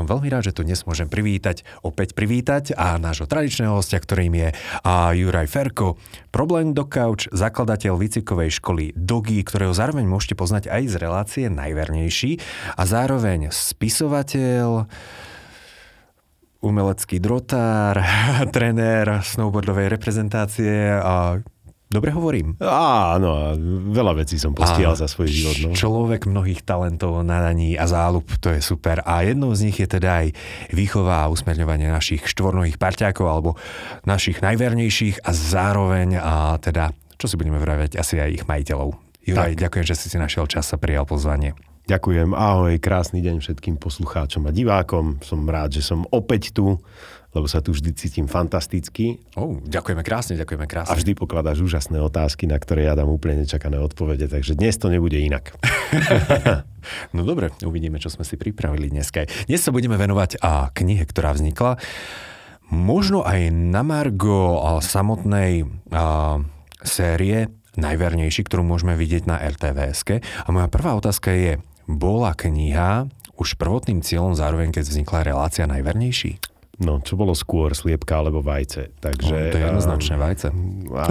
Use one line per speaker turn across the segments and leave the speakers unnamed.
Som veľmi rád, že tu dnes môžem privítať, opäť privítať a nášho tradičného hostia, ktorým je a Juraj Ferko, problém do couch, zakladateľ výcikovej školy Dogi, ktorého zároveň môžete poznať aj z relácie Najvernejší a zároveň spisovateľ, umelecký drotár, trenér snowboardovej reprezentácie a Dobre hovorím?
Áno, veľa vecí som postihal za svoj život. No.
Človek mnohých talentov, nadaní a záľub, to je super. A jednou z nich je teda aj výchova a usmerňovanie našich štvornohých parťákov alebo našich najvernejších a zároveň a teda, čo si budeme vraviť, asi aj ich majiteľov. Juraj, tak. ďakujem, že si si našiel čas a prijal pozvanie.
Ďakujem, ahoj, krásny deň všetkým poslucháčom a divákom. Som rád, že som opäť tu lebo sa tu vždy cítim fantasticky.
Oh, ďakujeme krásne, ďakujeme krásne.
A vždy pokladáš úžasné otázky, na ktoré ja dám úplne nečakané odpovede, takže dnes to nebude inak.
no dobre, uvidíme, čo sme si pripravili dneska. Dnes sa budeme venovať a knihe, ktorá vznikla možno aj na Margo samotnej a, série najvernejší, ktorú môžeme vidieť na RTVS. A moja prvá otázka je, bola kniha už prvotným cieľom zároveň, keď vznikla relácia najvernejší?
No, čo bolo skôr, sliepka alebo vajce. Takže,
no, to je jednoznačné vajce.
A,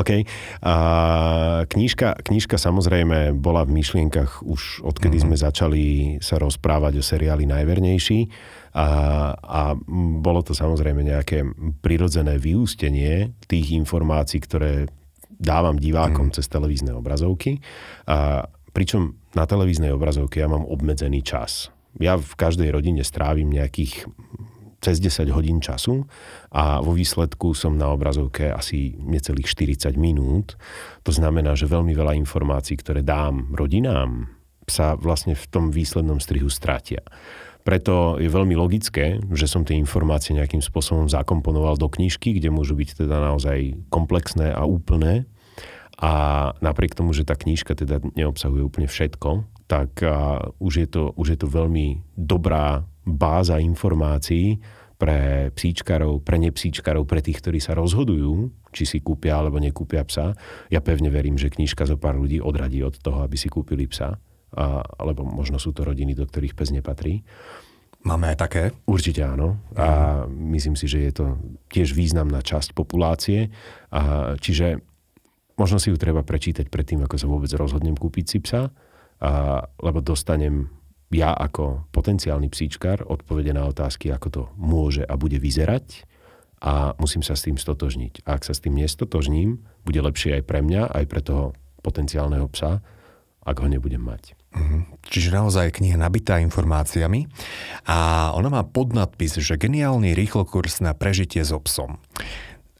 OK. A, knižka, knižka samozrejme bola v myšlienkach už odkedy mm-hmm. sme začali sa rozprávať o seriáli Najvernejší. A, a bolo to samozrejme nejaké prirodzené vyústenie tých informácií, ktoré dávam divákom mm. cez televízne obrazovky. A, pričom na televíznej obrazovke ja mám obmedzený čas. Ja v každej rodine strávim nejakých cez 10 hodín času a vo výsledku som na obrazovke asi necelých 40 minút. To znamená, že veľmi veľa informácií, ktoré dám rodinám, sa vlastne v tom výslednom strihu stratia. Preto je veľmi logické, že som tie informácie nejakým spôsobom zakomponoval do knižky, kde môžu byť teda naozaj komplexné a úplné. A napriek tomu, že tá knižka teda neobsahuje úplne všetko, tak už je to, už je to veľmi dobrá báza informácií pre psíčkarov, pre nepsíčkarov, pre tých, ktorí sa rozhodujú, či si kúpia alebo nekúpia psa. Ja pevne verím, že knižka zo pár ľudí odradí od toho, aby si kúpili psa. A, alebo možno sú to rodiny, do ktorých pes nepatrí.
Máme aj také?
Určite áno. A myslím si, že je to tiež významná časť populácie. A, čiže možno si ju treba prečítať predtým, ako sa vôbec rozhodnem kúpiť si psa, a, lebo dostanem ja ako potenciálny psíčkar odpovede na otázky, ako to môže a bude vyzerať a musím sa s tým stotožniť. A ak sa s tým nestotožním, bude lepšie aj pre mňa, aj pre toho potenciálneho psa, ak ho nebudem mať.
Mm-hmm. Čiže naozaj kniha nabitá informáciami a ona má podnadpis, že geniálny rýchlokurs na prežitie so psom.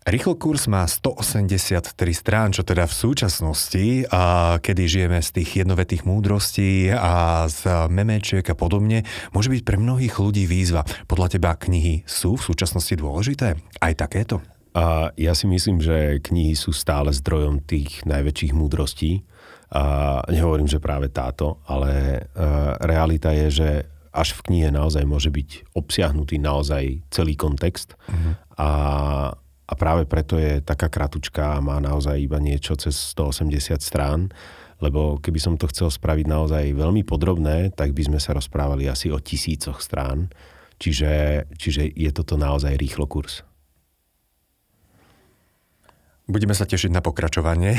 Rýchlokurs má 183 strán, čo teda v súčasnosti, a kedy žijeme z tých jednovetých múdrostí a z memečiek a podobne, môže byť pre mnohých ľudí výzva. Podľa teba knihy sú v súčasnosti dôležité? Aj takéto?
A ja si myslím, že knihy sú stále zdrojom tých najväčších múdrostí. A nehovorím, že práve táto, ale realita je, že až v knihe naozaj môže byť obsiahnutý naozaj celý kontext. Uh-huh. A a práve preto je taká kratučká a má naozaj iba niečo cez 180 strán, lebo keby som to chcel spraviť naozaj veľmi podrobné, tak by sme sa rozprávali asi o tisícoch strán. Čiže, čiže je toto naozaj rýchlo kurz.
Budeme sa tešiť na pokračovanie,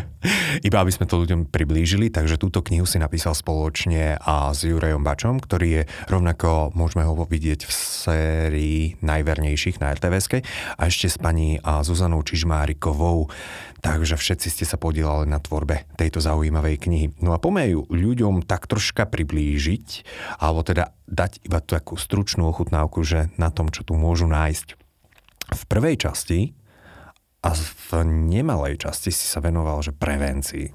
iba aby sme to ľuďom priblížili, takže túto knihu si napísal spoločne a s Jurejom Bačom, ktorý je rovnako, môžeme ho vidieť v sérii najvernejších na RTVS a ešte s pani Zuzanou Čižmárikovou, takže všetci ste sa podielali na tvorbe tejto zaujímavej knihy. No a pomejú ľuďom tak troška priblížiť, alebo teda dať iba takú stručnú ochutnávku, že na tom, čo tu môžu nájsť. V prvej časti a v nemalej časti si sa venoval, že prevencii.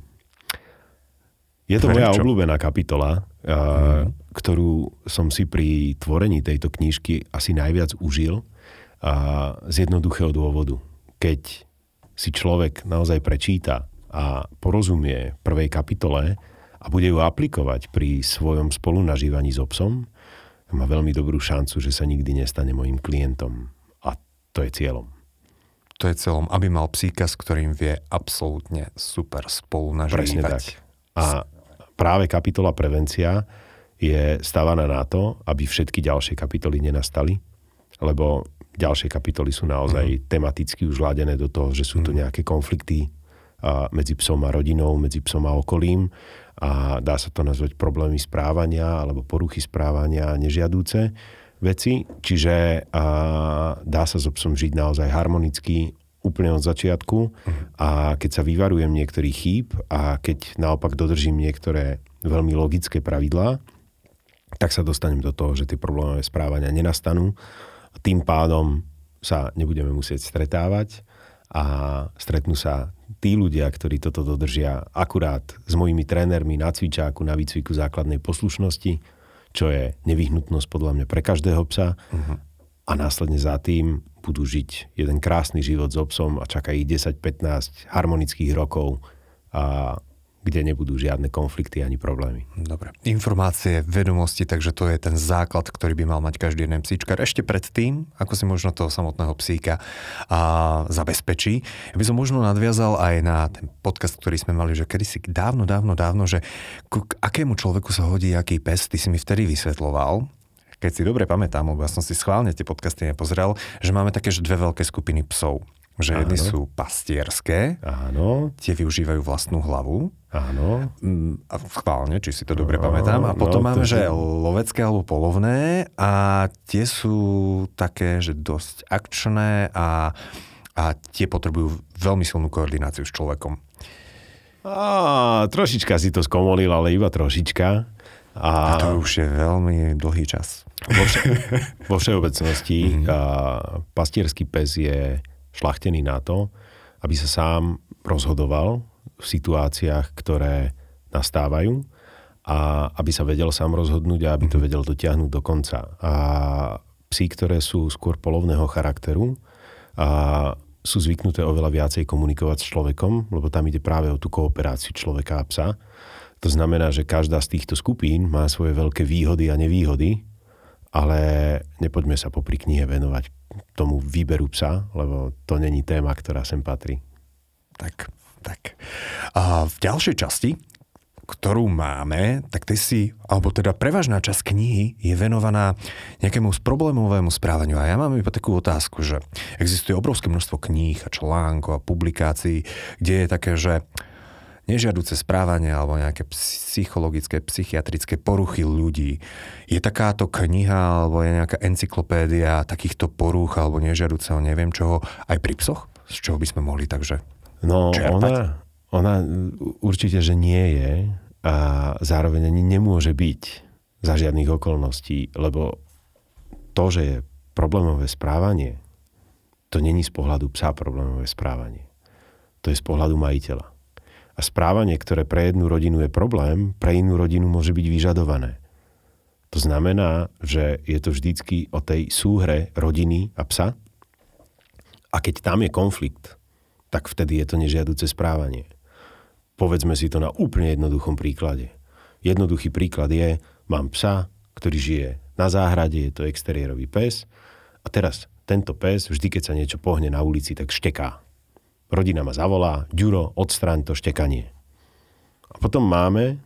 Je to moja
Prečo?
obľúbená kapitola, uh, ktorú som si pri tvorení tejto knižky asi najviac užil uh, z jednoduchého dôvodu. Keď si človek naozaj prečíta a porozumie prvej kapitole a bude ju aplikovať pri svojom spolunažívaní s obsom, má veľmi dobrú šancu, že sa nikdy nestane mojim klientom. A to je cieľom.
To je celom, aby mal psíka, s ktorým vie absolútne super spolu
Presne tak.
nažívať.
A práve kapitola prevencia je stávaná na to, aby všetky ďalšie kapitoly nenastali, lebo ďalšie kapitoly sú naozaj mm. tematicky už ladené do toho, že sú to nejaké konflikty a, medzi psom a rodinou, medzi psom a okolím a dá sa to nazvať problémy správania alebo poruchy správania nežiadúce veci. Čiže a, dá sa so psom žiť naozaj harmonicky úplne od začiatku a keď sa vyvarujem niektorých chýb a keď naopak dodržím niektoré veľmi logické pravidlá, tak sa dostanem do toho, že tie problémové správania nenastanú. Tým pádom sa nebudeme musieť stretávať a stretnú sa tí ľudia, ktorí toto dodržia akurát s mojimi trénermi na cvičáku, na výcviku základnej poslušnosti, čo je nevyhnutnosť podľa mňa pre každého psa. Uh-huh. A následne za tým budú žiť jeden krásny život s obsom a čaká ich 10-15 harmonických rokov, a kde nebudú žiadne konflikty ani problémy.
Dobre. Informácie, vedomosti, takže to je ten základ, ktorý by mal mať každý jeden psíčkar. Ešte predtým, ako si možno toho samotného psíka a zabezpečí. Ja by som možno nadviazal aj na ten podcast, ktorý sme mali, že kedysi dávno, dávno, dávno, že k akému človeku sa hodí aký pes, ty si mi vtedy vysvetloval, keď si dobre pamätám, lebo ja som si schválne tie podcasty nepozeral, že máme také, že dve veľké skupiny psov. Že jedny
Áno.
sú pastierské,
Áno,
tie využívajú vlastnú hlavu,
áno.
Mm, a schválne, či si to dobre pamätám. A potom
no,
máme, že lovecké alebo polovné a tie sú také, že dosť akčné a, a tie potrebujú veľmi silnú koordináciu s človekom.
Á, trošička si to skomolil, ale iba trošička. A,
A to už je veľmi dlhý čas.
vo, vše, vo všeobecnosti a, pastierský pes je šlachtený na to, aby sa sám rozhodoval v situáciách, ktoré nastávajú a aby sa vedel sám rozhodnúť a aby to vedel dotiahnuť do konca. A psi, ktoré sú skôr polovného charakteru, a sú zvyknuté oveľa viacej komunikovať s človekom, lebo tam ide práve o tú kooperáciu človeka a psa. To znamená, že každá z týchto skupín má svoje veľké výhody a nevýhody, ale nepoďme sa popri knihe venovať tomu výberu psa, lebo to není téma, ktorá sem patrí.
Tak, tak. A v ďalšej časti, ktorú máme, tak ty si, alebo teda prevažná časť knihy je venovaná nejakému problémovému správaniu. A ja mám iba takú otázku, že existuje obrovské množstvo kníh a článkov a publikácií, kde je také, že nežiaduce správanie alebo nejaké psychologické, psychiatrické poruchy ľudí. Je takáto kniha alebo je nejaká encyklopédia takýchto porúch alebo nežiaduceho neviem čoho aj pri psoch? Z čoho by sme mohli takže
No,
Čerpať?
ona, ona určite, že nie je a zároveň ani nemôže byť za žiadnych okolností, lebo to, že je problémové správanie, to není z pohľadu psa problémové správanie. To je z pohľadu majiteľa. A správanie, ktoré pre jednu rodinu je problém, pre inú rodinu môže byť vyžadované. To znamená, že je to vždycky o tej súhre rodiny a psa. A keď tam je konflikt, tak vtedy je to nežiaduce správanie. Povedzme si to na úplne jednoduchom príklade. Jednoduchý príklad je, mám psa, ktorý žije na záhrade, je to exteriérový pes a teraz tento pes, vždy keď sa niečo pohne na ulici, tak šteká. Rodina ma zavolá, Ďuro, odstraň to štekanie. A potom máme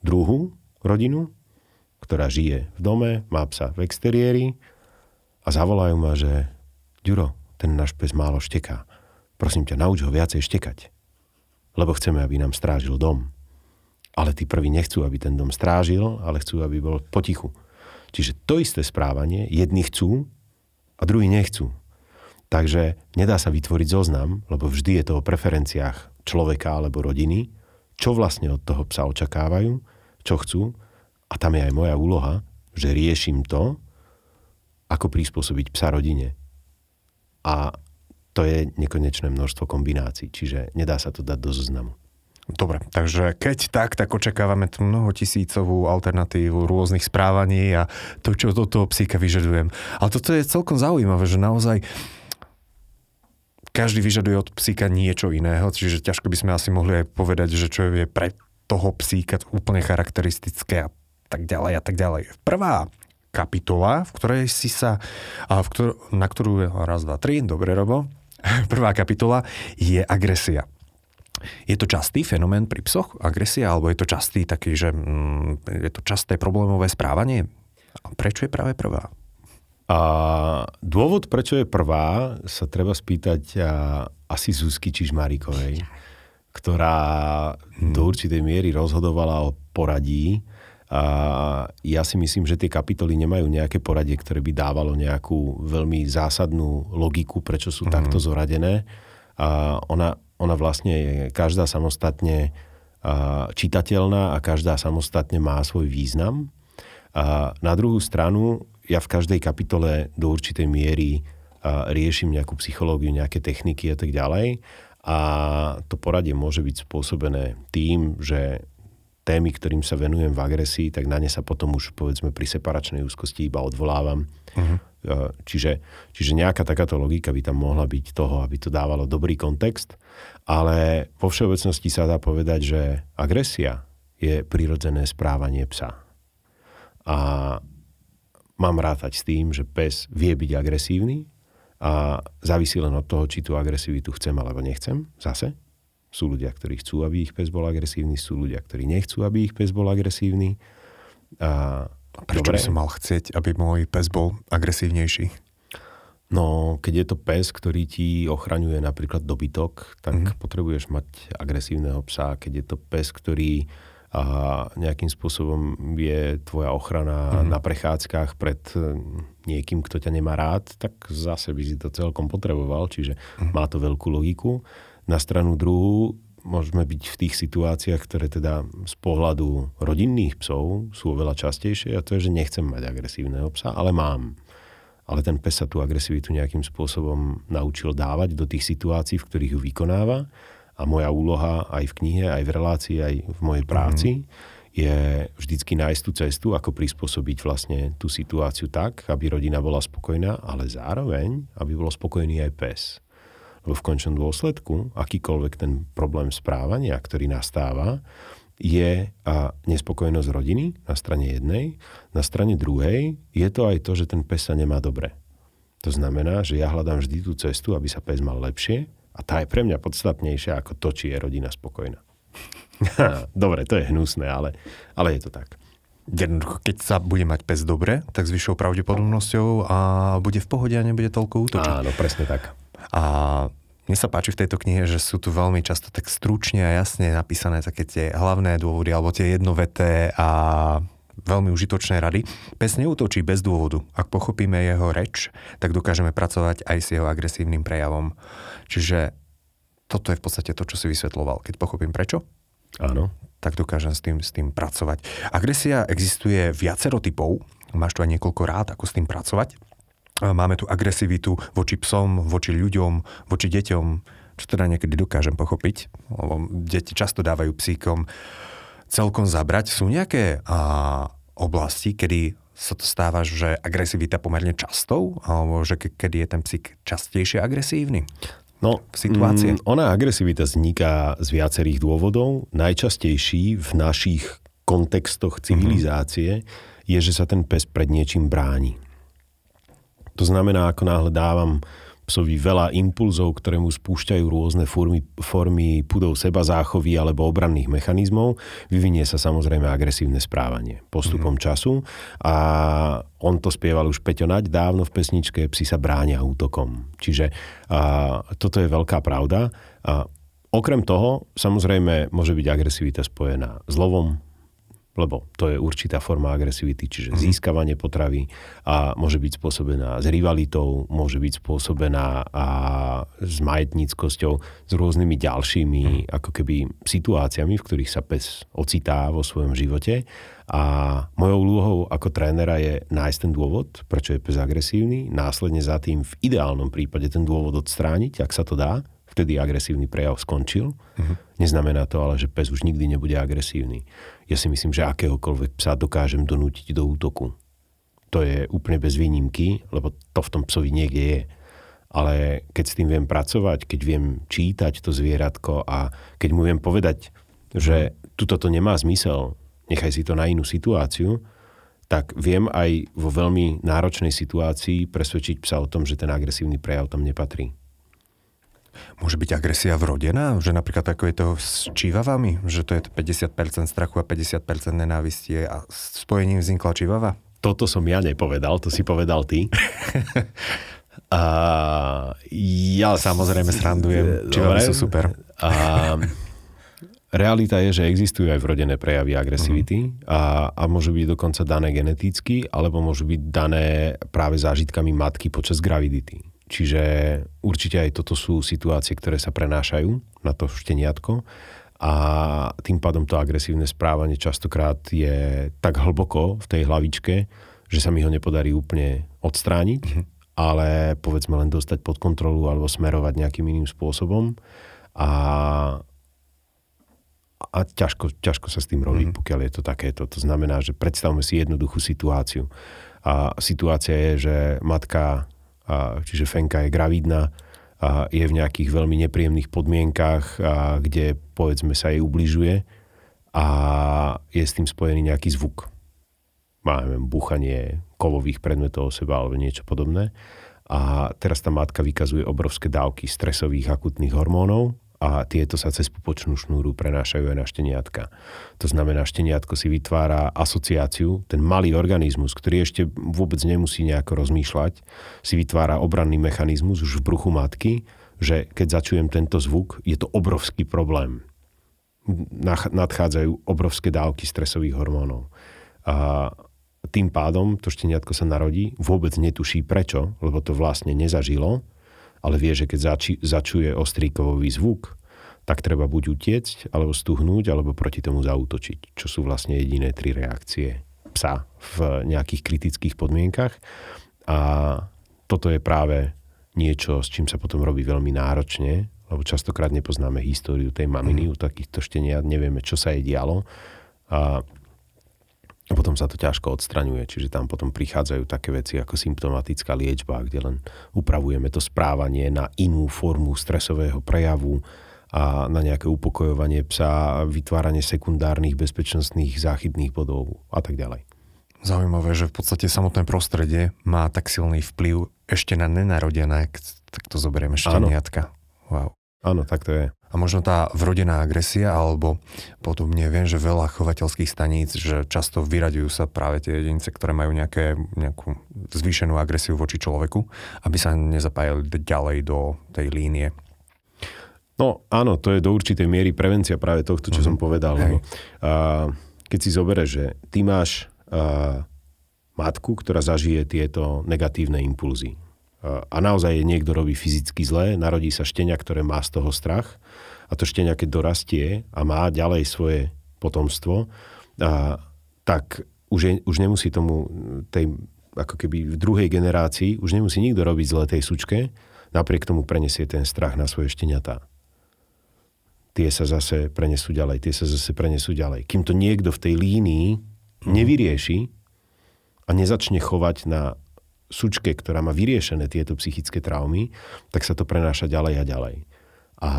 druhú rodinu, ktorá žije v dome, má psa v exteriéri a zavolajú ma, že Ďuro, ten náš pes málo šteká. Prosím ťa, nauč ho viacej štekať. Lebo chceme, aby nám strážil dom. Ale tí prví nechcú, aby ten dom strážil, ale chcú, aby bol potichu. Čiže to isté správanie, jedni chcú a druhí nechcú. Takže nedá sa vytvoriť zoznam, lebo vždy je to o preferenciách človeka alebo rodiny, čo vlastne od toho psa očakávajú, čo chcú. A tam je aj moja úloha, že riešim to, ako prispôsobiť psa rodine. A to je nekonečné množstvo kombinácií, čiže nedá sa to dať do zoznamu.
Dobre, takže keď tak, tak očakávame tú mnohotisícovú alternatívu rôznych správaní a to, čo do toho psíka vyžadujem. Ale toto je celkom zaujímavé, že naozaj každý vyžaduje od psíka niečo iného, čiže ťažko by sme asi mohli aj povedať, že čo je pre toho psíka úplne charakteristické a tak ďalej a tak ďalej. Prvá kapitola, v ktorej si sa, v ktor- na ktorú raz, dva, tri, dobre robo, prvá kapitola je agresia. Je to častý fenomén pri psoch, agresia, alebo je to častý taký, že mm, je to časté problémové správanie? Prečo je práve prvá?
A dôvod, prečo je prvá, sa treba spýtať a, asi Zuzky Čižmaríkovej, ktorá hmm. do určitej miery rozhodovala o poradí. A ja si myslím, že tie kapitoly nemajú nejaké poradie, ktoré by dávalo nejakú veľmi zásadnú logiku, prečo sú hmm. takto zoradené. A ona ona vlastne je každá samostatne čitateľná a každá samostatne má svoj význam. A na druhú stranu, ja v každej kapitole do určitej miery riešim nejakú psychológiu, nejaké techniky a tak ďalej. A to poradie môže byť spôsobené tým, že témy, ktorým sa venujem v agresii, tak na ne sa potom už povedzme pri separačnej úzkosti iba odvolávam. Uh-huh. Čiže, čiže nejaká takáto logika by tam mohla byť toho, aby to dávalo dobrý kontext, ale vo všeobecnosti sa dá povedať, že agresia je prirodzené správanie psa. A mám rátať s tým, že pes vie byť agresívny a závisí len od toho, či tú agresivitu chcem alebo nechcem. Zase sú ľudia, ktorí chcú, aby ich pes bol agresívny, sú ľudia, ktorí nechcú, aby ich pes bol agresívny.
A Prečo dobre, by som mal chcieť, aby môj pes bol agresívnejší?
No, keď je to pes, ktorý ti ochraňuje napríklad dobytok, tak mm-hmm. potrebuješ mať agresívneho psa. Keď je to pes, ktorý a nejakým spôsobom je tvoja ochrana mm-hmm. na prechádzkach pred e, niekým, kto ťa nemá rád, tak zase by si to celkom potreboval, čiže mm-hmm. má to veľkú logiku. Na stranu druhú môžeme byť v tých situáciách, ktoré teda z pohľadu rodinných psov sú oveľa častejšie a to je, že nechcem mať agresívneho psa, ale mám. Ale ten pes sa tú agresivitu nejakým spôsobom naučil dávať do tých situácií, v ktorých ju vykonáva a moja úloha aj v knihe, aj v relácii, aj v mojej práci mm. je vždycky nájsť tú cestu, ako prispôsobiť vlastne tú situáciu tak, aby rodina bola spokojná, ale zároveň, aby bol spokojný aj pes. Lebo v končnom dôsledku, akýkoľvek ten problém správania, ktorý nastáva, je a nespokojnosť rodiny na strane jednej, na strane druhej je to aj to, že ten pes sa nemá dobre. To znamená, že ja hľadám vždy tú cestu, aby sa pes mal lepšie a tá je pre mňa podstatnejšia ako to, či je rodina spokojná. dobre, to je hnusné, ale, ale je to tak.
Jednoducho, keď sa bude mať pes dobre, tak s vyššou pravdepodobnosťou a bude v pohode a nebude toľko útočiť.
Áno, presne tak.
A mne sa páči v tejto knihe, že sú tu veľmi často tak stručne a jasne napísané také tie hlavné dôvody alebo tie jednoveté a veľmi užitočné rady. Pes neútočí bez dôvodu. Ak pochopíme jeho reč, tak dokážeme pracovať aj s jeho agresívnym prejavom. Čiže toto je v podstate to, čo si vysvetloval. Keď pochopím prečo,
Áno.
tak dokážem s tým, s tým pracovať. Agresia existuje viacero typov. Máš tu aj niekoľko rád, ako s tým pracovať. Máme tu agresivitu voči psom, voči ľuďom, voči deťom, čo teda niekedy dokážem pochopiť. Lebo deti často dávajú psíkom celkom zabrať. Sú nejaké a, oblasti, kedy sa to stáva, že agresivita pomerne častou, alebo že ke, kedy je ten psík častejšie agresívny?
No, situácie. Mm, ona agresivita vzniká z viacerých dôvodov. Najčastejší v našich kontextoch civilizácie mm-hmm. je, že sa ten pes pred niečím bráni. To znamená, ako náhle dávam psovi veľa impulzov, ktoré mu spúšťajú rôzne formy, formy pudov seba záchovy alebo obranných mechanizmov, vyvinie sa samozrejme agresívne správanie postupom mm. času a on to spieval už Peťo Naď dávno v pesničke Psi sa bránia útokom. Čiže a, toto je veľká pravda. A, okrem toho, samozrejme, môže byť agresivita spojená s lovom, lebo to je určitá forma agresivity, čiže mm. získavanie potravy a môže byť spôsobená s rivalitou, môže byť spôsobená a s majetníckosťou, s rôznymi ďalšími mm. ako keby situáciami, v ktorých sa pes ocitá vo svojom živote. A mojou úlohou ako trénera je nájsť ten dôvod, prečo je pes agresívny, následne za tým v ideálnom prípade ten dôvod odstrániť, ak sa to dá, vtedy agresívny prejav skončil. Uh-huh. Neznamená to ale, že pes už nikdy nebude agresívny. Ja si myslím, že akéhokoľvek psa dokážem donútiť do útoku. To je úplne bez výnimky, lebo to v tom psovi niekde je. Ale keď s tým viem pracovať, keď viem čítať to zvieratko a keď mu viem povedať, že tuto to nemá zmysel, nechaj si to na inú situáciu, tak viem aj vo veľmi náročnej situácii presvedčiť psa o tom, že ten agresívny prejav tam nepatrí.
Môže byť agresia vrodená? Že napríklad ako je to s čívavami? Že to je 50% strachu a 50% nenávistie a spojením vznikla čívava?
Toto som ja nepovedal, to si povedal ty.
a ja samozrejme srandujem. Čívavy sú super. A
Realita je, že existujú aj vrodené prejavy agresivity uh-huh. a, a môžu byť dokonca dané geneticky, alebo môžu byť dané práve zážitkami matky počas gravidity. Čiže určite aj toto sú situácie, ktoré sa prenášajú na to šteniatko a tým pádom to agresívne správanie častokrát je tak hlboko v tej hlavičke, že sa mi ho nepodarí úplne odstrániť, uh-huh. ale povedzme len dostať pod kontrolu alebo smerovať nejakým iným spôsobom. A a ťažko, ťažko sa s tým robí, mm-hmm. pokiaľ je to takéto. To znamená, že predstavme si jednoduchú situáciu. A situácia je, že matka, čiže Fenka je gravidná, je v nejakých veľmi nepríjemných podmienkách, kde povedzme sa jej ubližuje a je s tým spojený nejaký zvuk. Máme búchanie kovových predmetov o seba alebo niečo podobné. A teraz tá matka vykazuje obrovské dávky stresových akutných hormónov a tieto sa cez pupočnú šnúru prenášajú aj na šteniatka. To znamená, šteniatko si vytvára asociáciu, ten malý organizmus, ktorý ešte vôbec nemusí nejako rozmýšľať, si vytvára obranný mechanizmus už v bruchu matky, že keď začujem tento zvuk, je to obrovský problém. Nadchádzajú obrovské dávky stresových hormónov. A tým pádom to šteniatko sa narodí, vôbec netuší prečo, lebo to vlastne nezažilo, ale vie, že keď zači, začuje ostríkový zvuk, tak treba buď utiecť, alebo stuhnúť, alebo proti tomu zautočiť, čo sú vlastne jediné tri reakcie psa v nejakých kritických podmienkach. A toto je práve niečo, s čím sa potom robí veľmi náročne, lebo častokrát nepoznáme históriu tej maminy mm. u takýchto šteniat, nevieme, čo sa jej dialo. A a potom sa to ťažko odstraňuje, čiže tam potom prichádzajú také veci ako symptomatická liečba, kde len upravujeme to správanie na inú formu stresového prejavu a na nejaké upokojovanie psa, vytváranie sekundárnych bezpečnostných záchytných bodov a tak ďalej.
Zaujímavé, že v podstate samotné prostredie má tak silný vplyv ešte na nenarodené, tak to zoberieme šteniatka.
Wow. Áno, tak to je.
A možno tá vrodená agresia, alebo podobne, viem, že veľa chovateľských staníc, že často vyraďujú sa práve tie jedince, ktoré majú nejaké, nejakú zvýšenú agresiu voči človeku, aby sa nezapájali ďalej do tej línie.
No áno, to je do určitej miery prevencia práve tohto, čo mm-hmm. som povedal. Lebo, a, keď si zoberieš, že ty máš a, matku, ktorá zažije tieto negatívne impulzy a naozaj niekto robí fyzicky zle, narodí sa štenia, ktoré má z toho strach a to štenia, keď dorastie a má ďalej svoje potomstvo, a, tak už, je, už nemusí tomu tej, ako keby v druhej generácii, už nemusí nikto robiť zle tej sučke, napriek tomu prenesie ten strach na svoje šteniatá. Tie sa zase prenesú ďalej, tie sa zase prenesú ďalej. Kým to niekto v tej línii mhm. nevyrieši a nezačne chovať na sučke, ktorá má vyriešené tieto psychické traumy, tak sa to prenáša ďalej a ďalej. A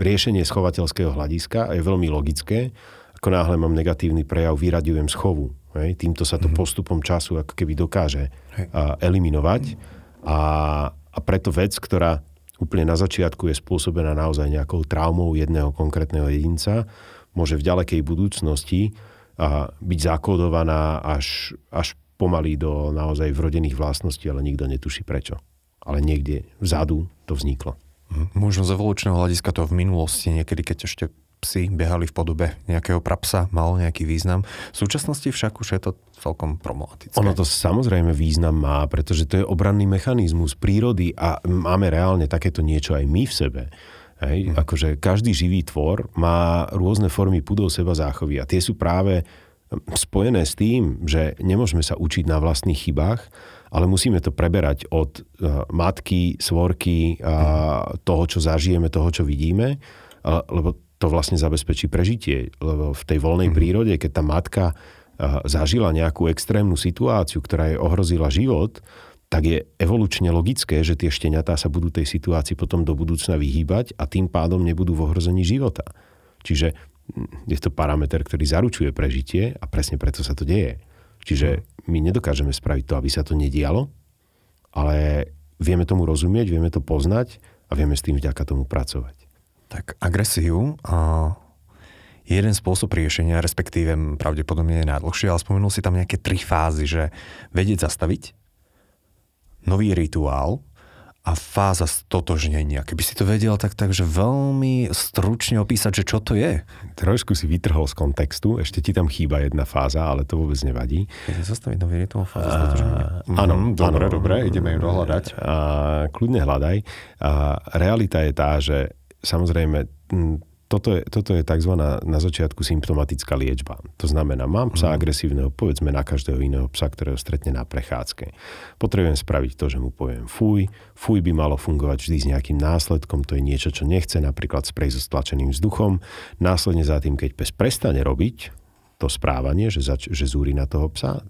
riešenie schovateľského hľadiska je veľmi logické. Ako náhle mám negatívny prejav, vyraďujem z chovu. Hej? Týmto sa to mm. postupom času ako keby dokáže a, eliminovať. A, a preto vec, ktorá úplne na začiatku je spôsobená naozaj nejakou traumou jedného konkrétneho jedinca, môže v ďalekej budúcnosti a byť zakódovaná až, až pomaly do naozaj vrodených vlastností, ale nikto netuší prečo. Ale niekde vzadu to vzniklo.
Možno z evolučného hľadiska to v minulosti, niekedy keď ešte psi behali v podobe nejakého prapsa, malo nejaký význam. V súčasnosti však už je to celkom problematické.
Ono to samozrejme význam má, pretože to je obranný mechanizmus prírody a máme reálne takéto niečo aj my v sebe. Hej? Hmm. Akože každý živý tvor má rôzne formy pudov seba záchovy a tie sú práve spojené s tým, že nemôžeme sa učiť na vlastných chybách, ale musíme to preberať od uh, matky, svorky, uh, toho, čo zažijeme, toho, čo vidíme, lebo to vlastne zabezpečí prežitie. Lebo v tej voľnej mm. prírode, keď tá matka uh, zažila nejakú extrémnu situáciu, ktorá jej ohrozila život, tak je evolučne logické, že tie šteniatá sa budú tej situácii potom do budúcna vyhýbať a tým pádom nebudú v ohrození života. Čiže hm, je to parameter, ktorý zaručuje prežitie a presne preto sa to deje. Čiže my nedokážeme spraviť to, aby sa to nedialo, ale vieme tomu rozumieť, vieme to poznať a vieme s tým vďaka tomu pracovať.
Tak agresiu a jeden spôsob riešenia, respektíve pravdepodobne je najdlhšie, ale spomenul si tam nejaké tri fázy, že vedieť zastaviť, nový rituál a fáza stotožnenia. Keby si to vedel, tak takže veľmi stručne opísať, že čo to je.
Trošku si vytrhol z kontextu, ešte ti tam chýba jedna fáza, ale to vôbec nevadí.
Keď zastaviť nový rituál, fáza stotožnenia.
Áno,
mm, dobre, áno, dobre, ideme ju dohľadať.
A, kľudne hľadaj. A, realita je tá, že samozrejme toto je, toto je tzv. na začiatku symptomatická liečba. To znamená, mám psa mm. agresívneho, povedzme na každého iného psa, ktorého stretne na prechádzke. Potrebujem spraviť to, že mu poviem fuj. Fuj by malo fungovať vždy s nejakým následkom, to je niečo, čo nechce, napríklad sprej so stlačeným vzduchom. Následne za tým, keď pes prestane robiť to správanie, že, zač- že zúri na toho psa,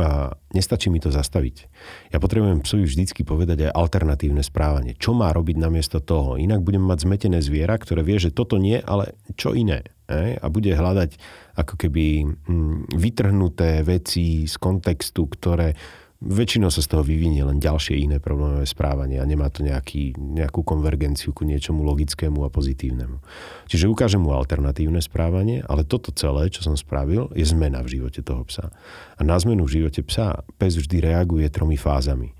a nestačí mi to zastaviť. Ja potrebujem psovi vždycky povedať aj alternatívne správanie. Čo má robiť namiesto toho? Inak budem mať zmetené zviera, ktoré vie, že toto nie, ale čo iné. A bude hľadať ako keby mm, vytrhnuté veci z kontextu, ktoré väčšinou sa z toho vyvinie len ďalšie iné problémové správanie a nemá to nejaký, nejakú konvergenciu ku niečomu logickému a pozitívnemu. Čiže ukážem mu alternatívne správanie, ale toto celé, čo som spravil, je zmena v živote toho psa. A na zmenu v živote psa pes vždy reaguje tromi fázami.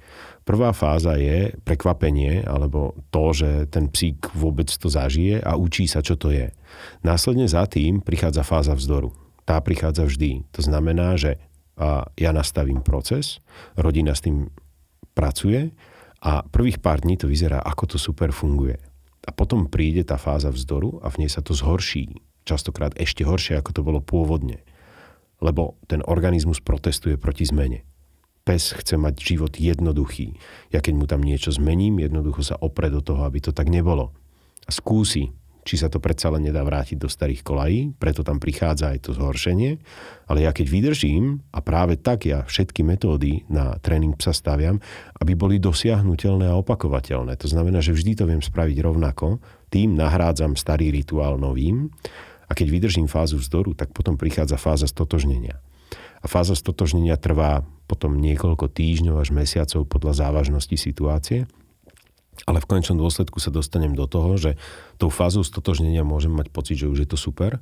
Prvá fáza je prekvapenie, alebo to, že ten psík vôbec to zažije a učí sa, čo to je. Následne za tým prichádza fáza vzdoru. Tá prichádza vždy. To znamená, že a ja nastavím proces, rodina s tým pracuje a prvých pár dní to vyzerá, ako to super funguje. A potom príde tá fáza vzdoru a v nej sa to zhorší. Častokrát ešte horšie, ako to bolo pôvodne. Lebo ten organizmus protestuje proti zmene. Pes chce mať život jednoduchý. Ja keď mu tam niečo zmením, jednoducho sa opre do toho, aby to tak nebolo. A skúsi či sa to predsa len nedá vrátiť do starých kolají, preto tam prichádza aj to zhoršenie. Ale ja keď vydržím, a práve tak ja všetky metódy na tréning psa staviam, aby boli dosiahnutelné a opakovateľné. To znamená, že vždy to viem spraviť rovnako, tým nahrádzam starý rituál novým a keď vydržím fázu vzdoru, tak potom prichádza fáza stotožnenia. A fáza stotožnenia trvá potom niekoľko týždňov až mesiacov podľa závažnosti situácie ale v konečnom dôsledku sa dostanem do toho, že tou fázou stotožnenia môžem mať pocit, že už je to super,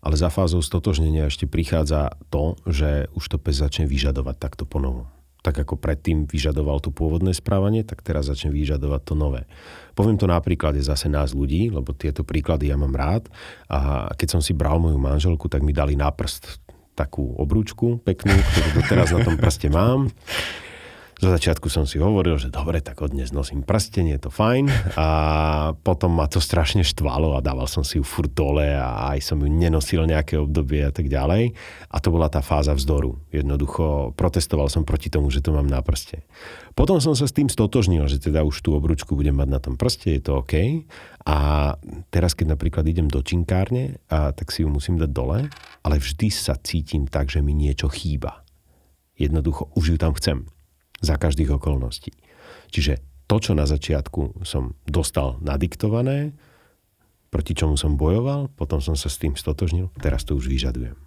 ale za fázou stotožnenia ešte prichádza to, že už to pes začne vyžadovať takto ponovo. Tak ako predtým vyžadoval to pôvodné správanie, tak teraz začne vyžadovať to nové. Poviem to na príklade zase nás ľudí, lebo tieto príklady ja mám rád. A keď som si bral moju manželku, tak mi dali na prst takú obrúčku peknú, ktorú doteraz na tom prste mám. Zo začiatku som si hovoril, že dobre, tak od dnes nosím prstenie, je to fajn. A potom ma to strašne štvalo a dával som si ju furt dole a aj som ju nenosil nejaké obdobie a tak ďalej. A to bola tá fáza vzdoru. Jednoducho protestoval som proti tomu, že to mám na prste. Potom som sa s tým stotožnil, že teda už tú obručku budem mať na tom prste, je to OK. A teraz, keď napríklad idem do činkárne, a, tak si ju musím dať dole, ale vždy sa cítim tak, že mi niečo chýba. Jednoducho už ju tam chcem za každých okolností. Čiže to, čo na začiatku som dostal nadiktované, proti čomu som bojoval, potom som sa s tým stotožnil, teraz to už vyžadujem.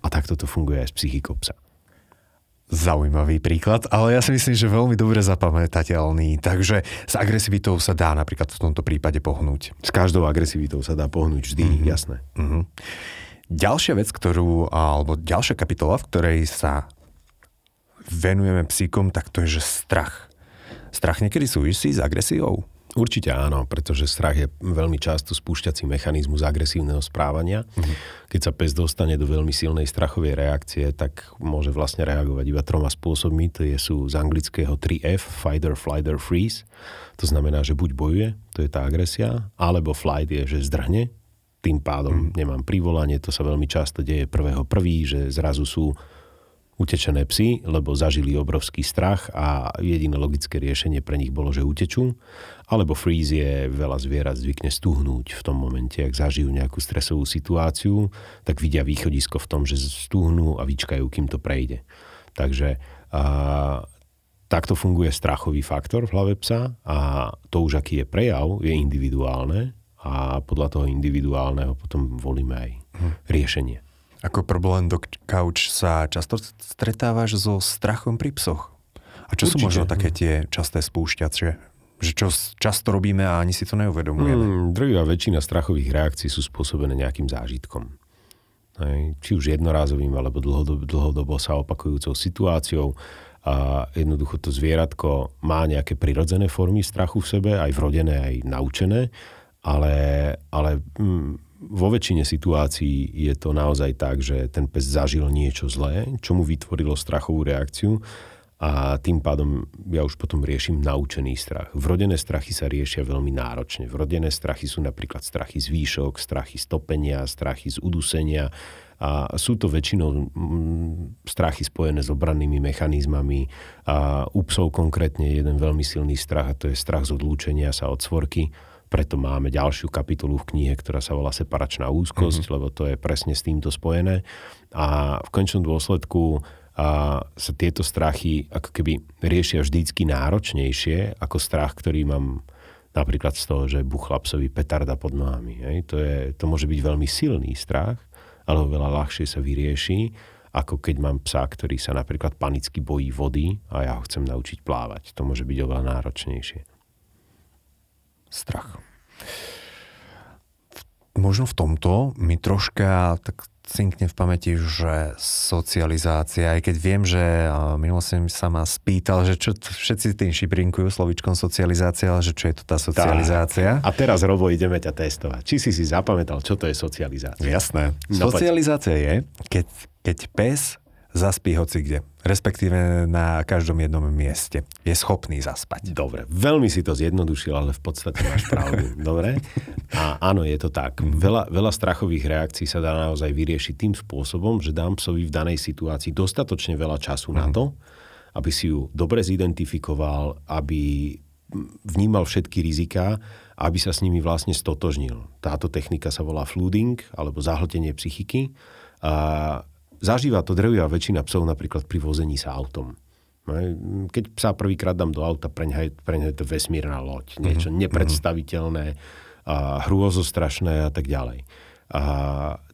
A takto to funguje aj s psychikou psa.
Zaujímavý príklad, ale ja si myslím, že veľmi dobre zapamätateľný. Takže s agresivitou sa dá napríklad v tomto prípade pohnúť.
S každou agresivitou sa dá pohnúť vždy, mm-hmm. jasné. Mm-hmm.
Ďalšia vec, ktorú, alebo ďalšia kapitola, v ktorej sa venujeme psíkom, tak to je, že strach. Strach niekedy súvisí s agresiou?
Určite áno, pretože strach je veľmi často spúšťací mechanizmus agresívneho správania. Mm-hmm. Keď sa pes dostane do veľmi silnej strachovej reakcie, tak môže vlastne reagovať iba troma spôsobmi. To je, sú z anglického 3F, fighter, flighter, freeze. To znamená, že buď bojuje, to je tá agresia, alebo flight je, že zdrhne, Tým pádom mm. nemám privolanie, to sa veľmi často deje prvého prvý, že zrazu sú utečené psy, lebo zažili obrovský strach a jediné logické riešenie pre nich bolo, že utečú. Alebo freeze je, veľa zvierat zvykne stuhnúť v tom momente, ak zažijú nejakú stresovú situáciu, tak vidia východisko v tom, že stuhnú a vyčkajú, kým to prejde. Takže a, takto funguje strachový faktor v hlave psa a to už aký je prejav, je individuálne a podľa toho individuálneho potom volíme aj hm. riešenie.
Ako problém do couch sa často stretávaš so strachom pri psoch? A čo Určite. sú možno také tie časté spúšťače? Že čo často robíme a ani si to neuvedomujeme?
Hmm, drvivá väčšina strachových reakcií sú spôsobené nejakým zážitkom. Hej, či už jednorázovým, alebo dlhodobo, dlhodobo sa opakujúcou situáciou. A jednoducho to zvieratko má nejaké prirodzené formy strachu v sebe, aj vrodené, aj naučené ale, ale mm, vo väčšine situácií je to naozaj tak, že ten pes zažil niečo zlé, čo mu vytvorilo strachovú reakciu a tým pádom ja už potom riešim naučený strach. Vrodené strachy sa riešia veľmi náročne. Vrodené strachy sú napríklad strachy z výšok, strachy z topenia, strachy z udusenia a sú to väčšinou strachy spojené s obrannými mechanizmami a u psov konkrétne je jeden veľmi silný strach a to je strach z odlúčenia sa od svorky preto máme ďalšiu kapitolu v knihe, ktorá sa volá separačná úzkosť, mm-hmm. lebo to je presne s týmto spojené. A v končnom dôsledku a sa tieto strachy ako keby riešia vždycky náročnejšie ako strach, ktorý mám napríklad z toho, že buchla psovi petarda pod nohami. Hej. To, je, to môže byť veľmi silný strach, ale veľa ľahšie sa vyrieši, ako keď mám psa, ktorý sa napríklad panicky bojí vody a ja ho chcem naučiť plávať. To môže byť oveľa náročnejšie
strach. Možno v tomto mi troška tak cinkne v pamäti, že socializácia, aj keď viem, že minulo som sa ma spýtal, že čo všetci tým šibrinkujú slovičkom socializácia, ale že čo je to tá socializácia.
Tá. A teraz, Robo, ideme ťa testovať. Či si si zapamätal, čo to je socializácia?
Jasné. No, socializácia poď. je, keď, keď pes zaspí hoci kde. Respektíve na každom jednom mieste. Je schopný zaspať.
Dobre, veľmi si to zjednodušil, ale v podstate máš pravdu. Dobre? A áno, je to tak. Mhm. Veľa, veľa strachových reakcií sa dá naozaj vyriešiť tým spôsobom, že dám psovi v danej situácii dostatočne veľa času mm. na mhm. to, aby si ju dobre zidentifikoval, aby vnímal všetky riziká, aby sa s nimi vlastne stotožnil. Táto technika sa volá flooding, alebo zahltenie psychiky. A Zažíva to drevia väčšina psov napríklad pri vození sa autom. Keď psa prvýkrát dám do auta, pre ňa je to vesmírna loď. Niečo mm-hmm. nepredstaviteľné, a hrôzostrašné a tak ďalej. A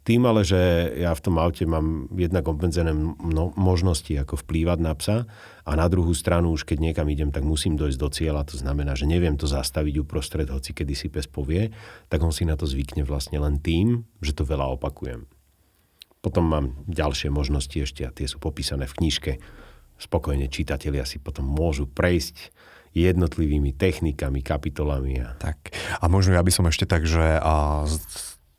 tým ale, že ja v tom aute mám jednak obmedzené no, možnosti ako vplývať na psa a na druhú stranu už keď niekam idem, tak musím dojsť do cieľa. To znamená, že neviem to zastaviť uprostred, hoci kedy si pes povie, tak on si na to zvykne vlastne len tým, že to veľa opakujem. Potom mám ďalšie možnosti ešte a tie sú popísané v knižke. Spokojne čitatelia si potom môžu prejsť jednotlivými technikami, kapitolami. A...
Tak. A možno ja by som ešte tak, že a,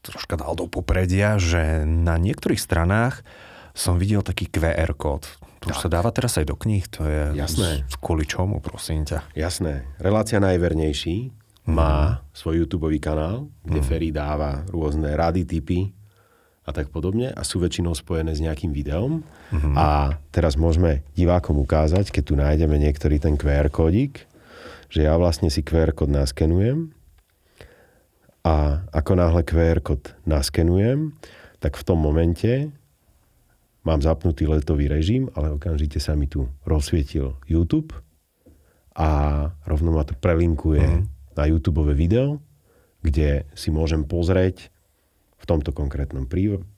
troška dal do popredia, že na niektorých stranách som videl taký QR kód. To už sa dáva teraz aj do kníh, to je
Jasné.
kvôli čomu, prosím ťa.
Jasné. Relácia najvernejší má mm. svoj YouTube kanál, kde mm. Ferry dáva rôzne rady, typy a tak podobne a sú väčšinou spojené s nejakým videom. Mm-hmm. A teraz môžeme divákom ukázať, keď tu nájdeme niektorý ten QR kódik, že ja vlastne si QR kód naskenujem a ako náhle QR kód naskenujem, tak v tom momente mám zapnutý letový režim, ale okamžite sa mi tu rozsvietil YouTube a rovno ma to prelinkuje mm-hmm. na YouTube video, kde si môžem pozrieť v tomto konkrétnom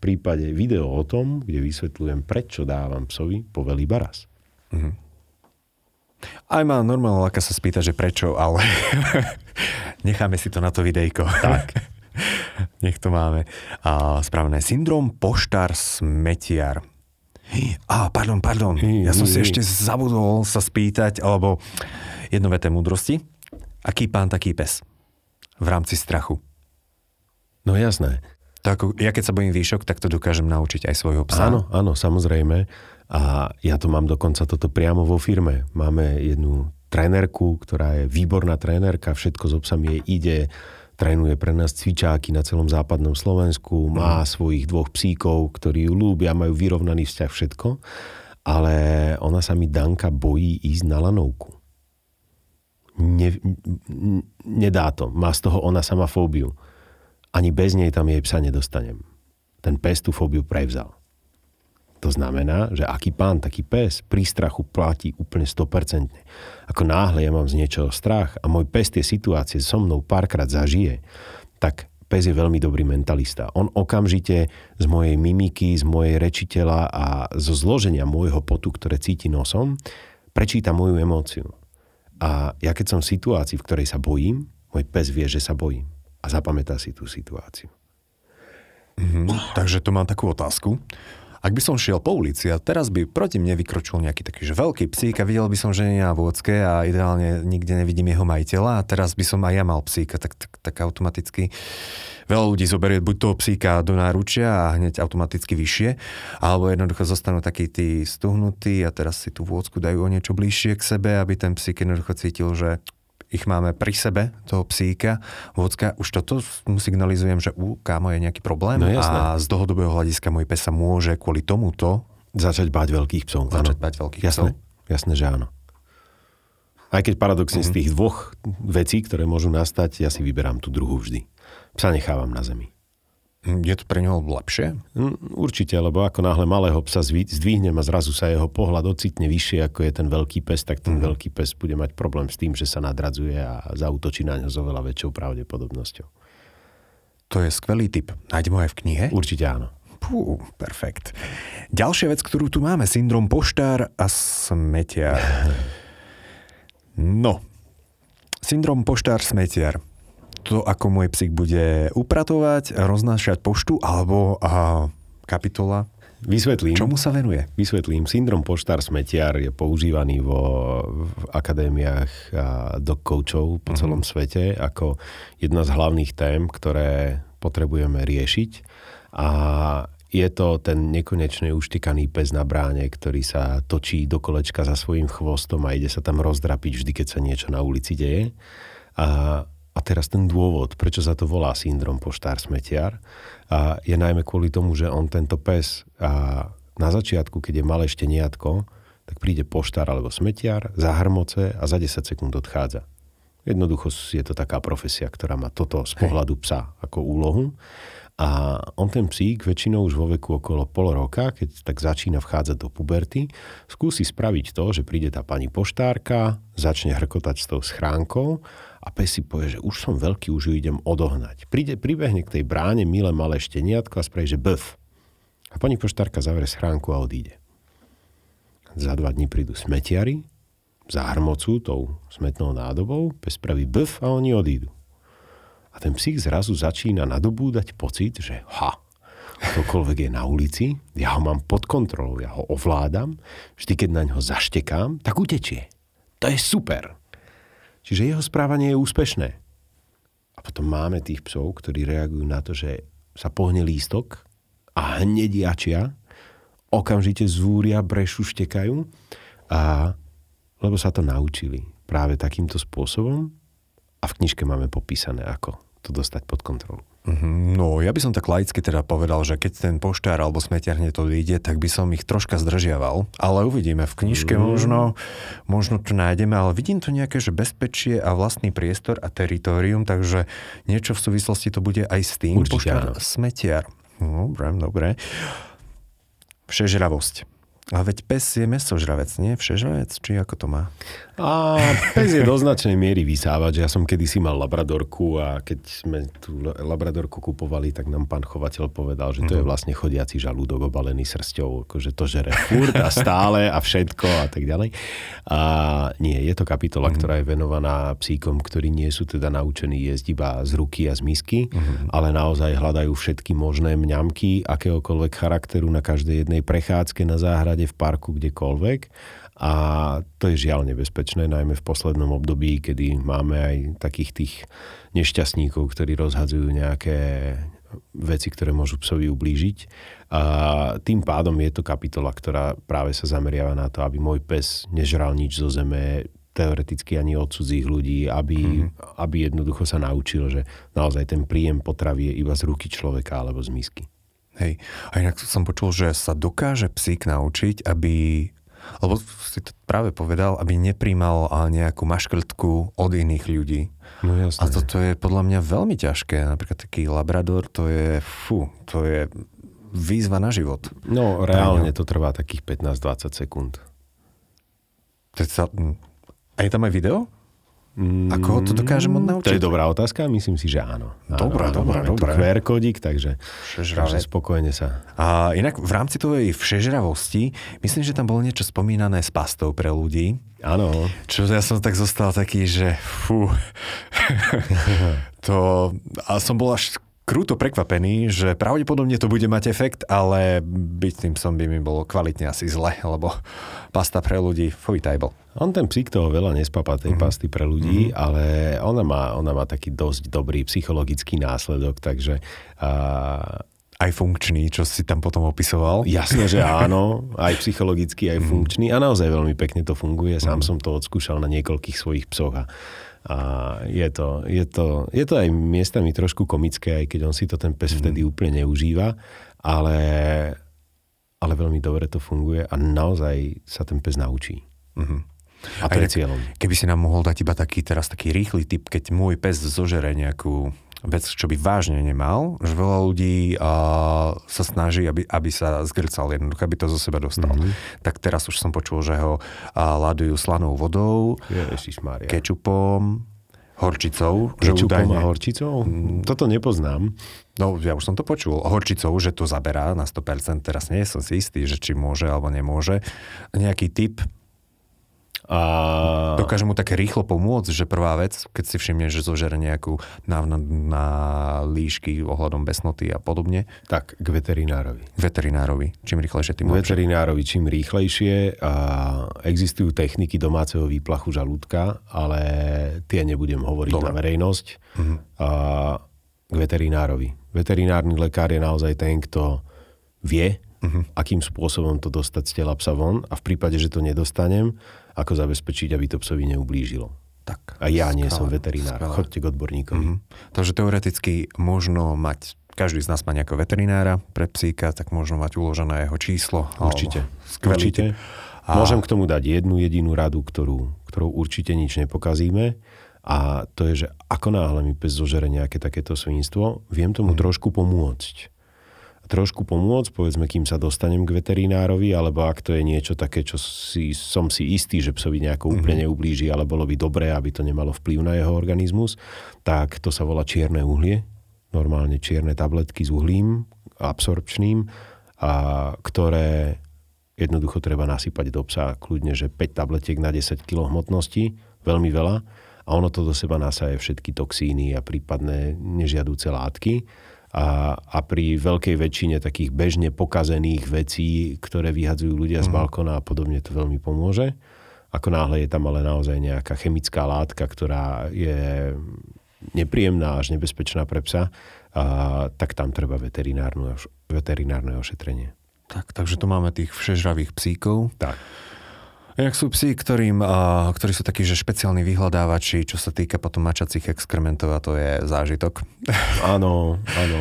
prípade video o tom, kde vysvetľujem, prečo dávam psovi povely baras. Mm-hmm.
Aj ma normálne láka sa spýta, že prečo, ale necháme si to na to videjko.
Tak.
Nech to máme. A, správne. Syndrom poštár smetiar. Á, pardon, pardon. Ja som si ešte zabudol sa spýtať, alebo jedno veté múdrosti. Aký pán, taký pes? V rámci strachu.
No jasné.
To ako, ja keď sa bojím výšok, tak to dokážem naučiť aj svojho psa.
Áno, áno, samozrejme. A ja to mám dokonca toto priamo vo firme. Máme jednu trénerku, ktorá je výborná trénerka, všetko s so psami jej ide, trénuje pre nás cvičáky na celom západnom Slovensku, má mm. svojich dvoch psíkov, ktorí ju ľúbia, majú vyrovnaný vzťah, všetko, ale ona sa mi Danka bojí ísť na lanovku. Ne, nedá to. Má z toho ona sama fóbiu. Ani bez nej tam jej psa nedostanem. Ten pes tú fóbiu prevzal. To znamená, že aký pán, taký pes pri strachu platí úplne 100%. Ako náhle ja mám z niečoho strach a môj pes tie situácie so mnou párkrát zažije, tak pes je veľmi dobrý mentalista. On okamžite z mojej mimiky, z mojej rečiteľa a zo zloženia môjho potu, ktoré cíti nosom, prečíta moju emóciu. A ja keď som v situácii, v ktorej sa bojím, môj pes vie, že sa bojím. A zapamätá si tú situáciu.
Mm-hmm, takže tu mám takú otázku. Ak by som šiel po ulici a teraz by proti mne vykročil nejaký taký že veľký psík a videl by som, že nie na vôdzke a ideálne nikde nevidím jeho majiteľa a teraz by som aj ja mal psíka, tak, tak, tak automaticky veľa ľudí zoberie buď toho psíka do náručia a hneď automaticky vyššie, alebo jednoducho zostanú takí tí stuhnutí a teraz si tú vôdzku dajú o niečo bližšie k sebe, aby ten psík jednoducho cítil, že ich máme pri sebe, toho psíka, vodka, už toto mu signalizujem, že u, kámo, je nejaký problém
no,
a z dlhodobého hľadiska môj pes sa môže kvôli tomuto
začať bať veľkých psov.
Začať bať veľkých
jasné,
psov.
Jasné, že áno. Aj keď paradoxne mm-hmm. z mhm. tých dvoch vecí, ktoré môžu nastať, ja si vyberám tú druhú vždy. Psa nechávam na zemi.
Je to pre neho lepšie?
Mm, určite, lebo ako náhle malého psa zdvihnem a zrazu sa jeho pohľad ocitne vyššie, ako je ten veľký pes, tak ten mm. veľký pes bude mať problém s tým, že sa nadradzuje a zautočí na ňo s oveľa väčšou pravdepodobnosťou.
To je skvelý tip. Nájdem ho aj v knihe?
Určite áno.
Pú, perfekt. Ďalšia vec, ktorú tu máme, syndrom poštár a smetiar. No, syndrom poštár smetiar to, ako môj psík bude upratovať, roznášať poštu, alebo a, kapitola
Vysvetlím.
Čomu sa venuje?
Vysvetlím. Syndrom poštár smetiar je používaný vo, v akadémiách a dog coachov po mm-hmm. celom svete ako jedna z hlavných tém, ktoré potrebujeme riešiť. A je to ten nekonečne uštikaný pes na bráne, ktorý sa točí do kolečka za svojím chvostom a ide sa tam rozdrapiť vždy, keď sa niečo na ulici deje. A a teraz ten dôvod, prečo sa to volá syndrom poštár smetiar, a je najmä kvôli tomu, že on tento pes a na začiatku, keď je malé šteniatko, tak príde poštár alebo smetiar, zahrmoce a za 10 sekúnd odchádza. Jednoducho je to taká profesia, ktorá má toto z pohľadu psa ako úlohu. A on ten psík väčšinou už vo veku okolo pol roka, keď tak začína vchádzať do puberty, skúsi spraviť to, že príde tá pani poštárka, začne hrkotať s tou schránkou a pes si povie, že už som veľký, už ju idem odohnať. Príde, pribehne k tej bráne milé malé šteniatko a spraví, že bf. A pani poštárka zavre schránku a odíde. Za dva dní prídu smetiari, zahrmocú tou smetnou nádobou, pes spraví bf a oni odídu. A ten psík zrazu začína nadobúdať pocit, že ha, ktokoľvek je na ulici, ja ho mám pod kontrolou, ja ho ovládam, vždy keď na ňo zaštekám, tak utečie. To je super. Čiže jeho správanie je úspešné. A potom máme tých psov, ktorí reagujú na to, že sa pohne lístok a hneď jačia, okamžite zúria, brešu, štekajú, a, lebo sa to naučili práve takýmto spôsobom a v knižke máme popísané, ako to dostať pod kontrolu.
Mhm, no, ja by som tak laicky teda povedal, že keď ten poštár alebo smetiar to ide, tak by som ich troška zdržiaval. Ale uvidíme, v knižke mm. možno, možno to nájdeme, ale vidím to nejaké, že bezpečie a vlastný priestor a teritorium, takže niečo v súvislosti to bude aj s tým.
Určite poštár, áno.
smetiar. Dobre, dobre. Všežravosť. A veď pes je mesožravec, nie? Všežravec? Či ako to má?
A pes je do značnej miery vysávač. Ja som kedysi mal labradorku a keď sme tú labradorku kupovali, tak nám pán chovateľ povedal, že to je mhm. vlastne chodiaci žalúdok obalený srsťou, akože to žere furt a stále a všetko a tak ďalej. A nie, je to kapitola, mm. ktorá je venovaná psíkom, ktorí nie sú teda naučení jesť iba z ruky a z misky, mm. ale naozaj hľadajú všetky možné mňamky akéhokoľvek charakteru na každej jednej prechádzke na záhrade, v parku, kdekoľvek. A to je žiaľ nebezpečné, najmä v poslednom období, kedy máme aj takých tých nešťastníkov, ktorí rozhadzujú nejaké veci, ktoré môžu psovi ublížiť. A tým pádom je to kapitola, ktorá práve sa zameriava na to, aby môj pes nežral nič zo zeme, teoreticky ani od cudzích ľudí, aby, mm-hmm. aby jednoducho sa naučil, že naozaj ten príjem potravy je iba z ruky človeka alebo z misky.
Hej. A inak som počul, že sa dokáže psík naučiť, aby lebo si to práve povedal, aby nepríjmal nejakú maškrtku od iných ľudí.
No jasné.
A toto je podľa mňa veľmi ťažké. Napríklad taký labrador, to je, fú, to je výzva na život.
No reálne to trvá takých 15-20 sekúnd.
Sa, a je tam aj video? Ako ho to dokážem
To
naučiť?
je dobrá otázka, myslím si, že áno.
Dobrá,
áno,
dobrá, dobrá.
QR kódik, takže, takže spokojne sa.
A inak v rámci tvojej všežravosti, myslím, že tam bolo niečo spomínané s pastou pre ľudí.
Áno,
Čo ja som tak zostal taký, že fú. to, a som bol až krúto prekvapený, že pravdepodobne to bude mať efekt, ale byť tým som by mi bolo kvalitne asi zle, lebo pasta pre ľudí, fuj, tajbol.
on ten psík toho veľa nespapá tej pasty pre ľudí, ale ona má, ona má taký dosť dobrý psychologický následok, takže a,
Aj funkčný, čo si tam potom opisoval.
jasné, že áno, aj psychologicky, aj funkčný a naozaj veľmi pekne to funguje. Sám som to odskúšal na niekoľkých svojich psoch a, a je, to, je, to, je to aj miestami trošku komické, aj keď on si to ten pes vtedy úplne neužíva, ale, ale veľmi dobre to funguje a naozaj sa ten pes naučí. A to je cieľom.
Keby si nám mohol dať iba taký teraz taký rýchly tip, keď môj pes zožere nejakú vec, čo by vážne nemal, že veľa ľudí uh, sa snaží, aby, aby sa zgrcal jednoducho, aby to zo seba dostal. Mm-hmm. Tak teraz už som počul, že ho uh, ladujú slanou vodou,
Ježišmária.
kečupom, horčicou.
Kečupom a horčicou? Toto nepoznám.
No, ja už som to počul. Horčicou, že to zaberá na 100%. Teraz nie som si istý, že či môže alebo nemôže. Nejaký typ,
A
dokáže mu také rýchlo pomôcť, že prvá vec, keď si všimne, že zožere nejakú na, na, líšky ohľadom besnoty a podobne,
tak, k veterinárovi.
veterinárovi. Čím rýchlejšie, tým lepšie.
veterinárovi čím rýchlejšie. A existujú techniky domáceho výplachu žalúdka, ale tie nebudem hovoriť
Dobre.
na verejnosť. A k veterinárovi. Veterinárny lekár je naozaj ten, kto vie, akým spôsobom to dostať z tela psa von a v prípade, že to nedostanem, ako zabezpečiť, aby to psovi neublížilo.
Tak.
A ja nie
skvelé,
som veterinár.
skvelé.
Chodte k odborníkovi.
Mhm. Takže teoreticky možno mať každý z nás má nejakého veterinára pre psíka, tak možno mať uložené jeho číslo.
Určite.
Skvelý
Určite.
A-
Môžem k tomu dať jednu jedinú radu, ktorú, ktorou určite nič nepokazíme. A to je, že ako náhle mi pes zožere nejaké takéto svinstvo, viem tomu
Mhm.
trošku pomôcť. Trošku pomôcť, povedzme, kým sa dostanem k veterinárovi, alebo ak to je niečo také, čo si, som si istý, že psovi nejako
Mhm.
úplne neublíži, ale bolo by dobré, aby to nemalo vplyv na jeho organizmus, tak to sa volá čierne uhlie. Normálne čierne tabletky s uhlím absorpčným, a ktoré jednoducho treba nasypať do psa kľudne, že 5 tabletiek na 10 kg hmotnosti, veľmi veľa a ono to do seba nasaje všetky toxíny a prípadné nežiadúce látky a, a pri veľkej väčšine takých bežne pokazených vecí, ktoré vyhadzujú ľudia z balkóna a podobne, to veľmi pomôže. Ako náhle je tam ale naozaj nejaká chemická látka, ktorá je nepríjemná až nebezpečná pre psa, a, tak tam treba veterinárne ošetrenie.
Tak, takže tu máme tých všežravých psíkov.
Tak.
Inak sú psi, ktorým, a, ktorí sú takí, že špeciálni vyhľadávači, čo sa týka potom mačacích exkrementov a to je zážitok.
Áno, áno.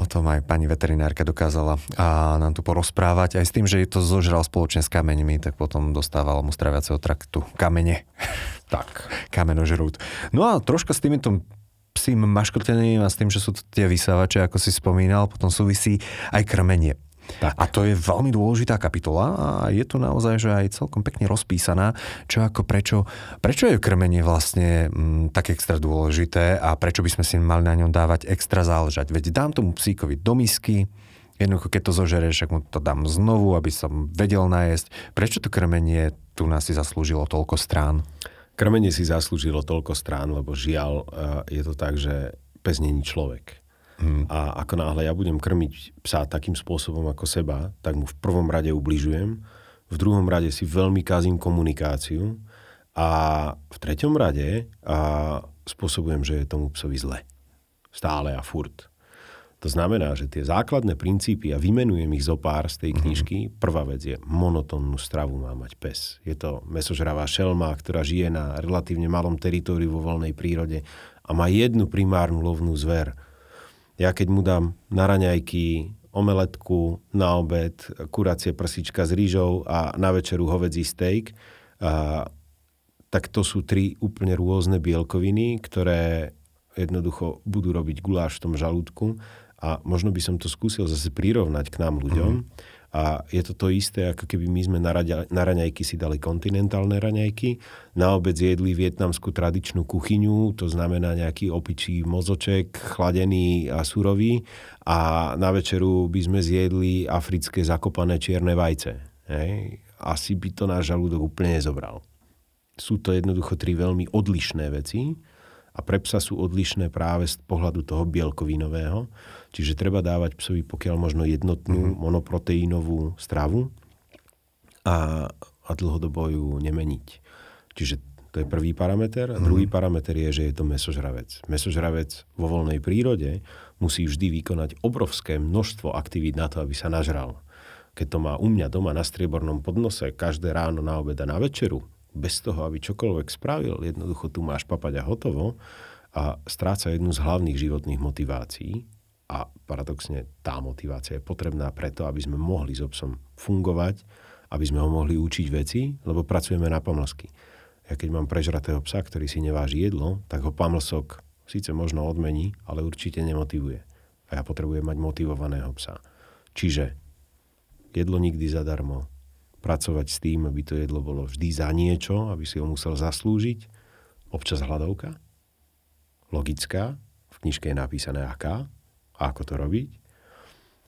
O tom aj pani veterinárka dokázala a nám tu porozprávať. Aj s tým, že to zožral spoločne s kameňmi, tak potom dostával mu straviaceho traktu kamene.
Tak.
Kamenožrút. No a troška s týmito psím maškrtením a s tým, že sú to tie vysávače, ako si spomínal, potom súvisí aj krmenie.
Tak.
A to je veľmi dôležitá kapitola a je tu naozaj, že aj celkom pekne rozpísaná, čo ako prečo, prečo je krmenie vlastne m, tak extra dôležité a prečo by sme si mali na ňom dávať extra záležať. Veď dám tomu psíkovi do misky, jednoducho keď to zožereš, však mu to dám znovu, aby som vedel nájsť. Prečo to krmenie tu nás si zaslúžilo toľko strán?
Krmenie si zaslúžilo toľko strán, lebo žiaľ eh, je to tak, že pes není človek. Hmm. A ako náhle ja budem krmiť psa takým spôsobom ako seba, tak mu v prvom rade ubližujem, v druhom rade si veľmi kazím komunikáciu a v treťom rade a spôsobujem, že je tomu psovi zle. Stále a furt. To znamená, že tie základné princípy, a vymenujem ich zo pár z tej knižky, prvá vec je, monotónnu stravu má mať pes. Je to mesožravá šelma, ktorá žije na relatívne malom teritóriu vo voľnej prírode a má jednu primárnu lovnú zver. Ja keď mu dám na raňajky omeletku, na obed, kuracie prsička s rýžou a na večeru hovedzí steak, a, tak to sú tri úplne rôzne bielkoviny, ktoré jednoducho budú robiť guláš v tom žalúdku a možno by som to skúsil zase prirovnať k nám ľuďom. Mm. A je to to isté, ako keby my sme na, raďa, na raňajky si dali kontinentálne raňajky, na obec jedli vietnamskú tradičnú kuchyňu, to znamená nejaký opičí mozoček, chladený a surový, a na večeru by sme zjedli africké zakopané čierne vajce. Hej? Asi by to náš žalúdok úplne nezobral. Sú to jednoducho tri veľmi odlišné veci a pre psa sú odlišné práve z pohľadu toho bielkovinového. Čiže treba dávať psovi pokiaľ možno jednotnú mm-hmm. monoproteínovú stravu a, a dlhodobo ju nemeniť. Čiže to je prvý parameter. A mm-hmm. druhý parameter je, že je to mesožravec. Mesožravec vo voľnej prírode musí vždy vykonať obrovské množstvo aktivít na to, aby sa nažral. Keď to má u mňa doma na striebornom podnose každé ráno na obed a na večeru, bez toho, aby čokoľvek spravil, jednoducho tu máš papať a hotovo a stráca jednu z hlavných životných motivácií, a paradoxne tá motivácia je potrebná preto, aby sme mohli s obsom fungovať, aby sme ho mohli učiť veci, lebo pracujeme na pomlsky. Ja keď mám prežratého psa, ktorý si neváži jedlo, tak ho pamlsok síce možno odmení, ale určite nemotivuje. A ja potrebujem mať motivovaného psa. Čiže jedlo nikdy zadarmo, pracovať s tým, aby to jedlo bolo vždy za niečo, aby si ho musel zaslúžiť, občas hľadovka, logická, v knižke je napísané aká, a ako to robiť?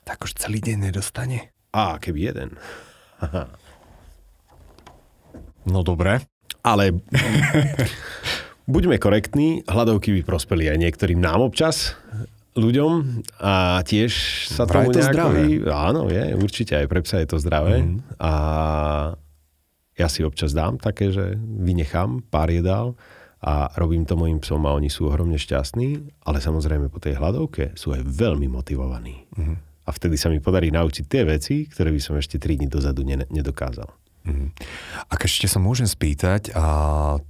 Tak už celý deň nedostane.
A keby jeden.
no dobre.
Ale buďme korektní, hľadovky by prospeli aj niektorým nám občas, ľuďom a tiež sa
tomu
to
nejako... zdravé.
Áno, je, určite aj pre psa je to zdravé. Mm. A ja si občas dám také, že vynechám pár jedál a robím to mojim psom a oni sú ohromne šťastní, ale samozrejme po tej hľadovke sú aj veľmi motivovaní. Uh-huh. A vtedy sa mi podarí naučiť tie veci, ktoré by som ešte 3 dní dozadu ne- nedokázal. Uh-huh.
Ak ešte sa môžem spýtať, a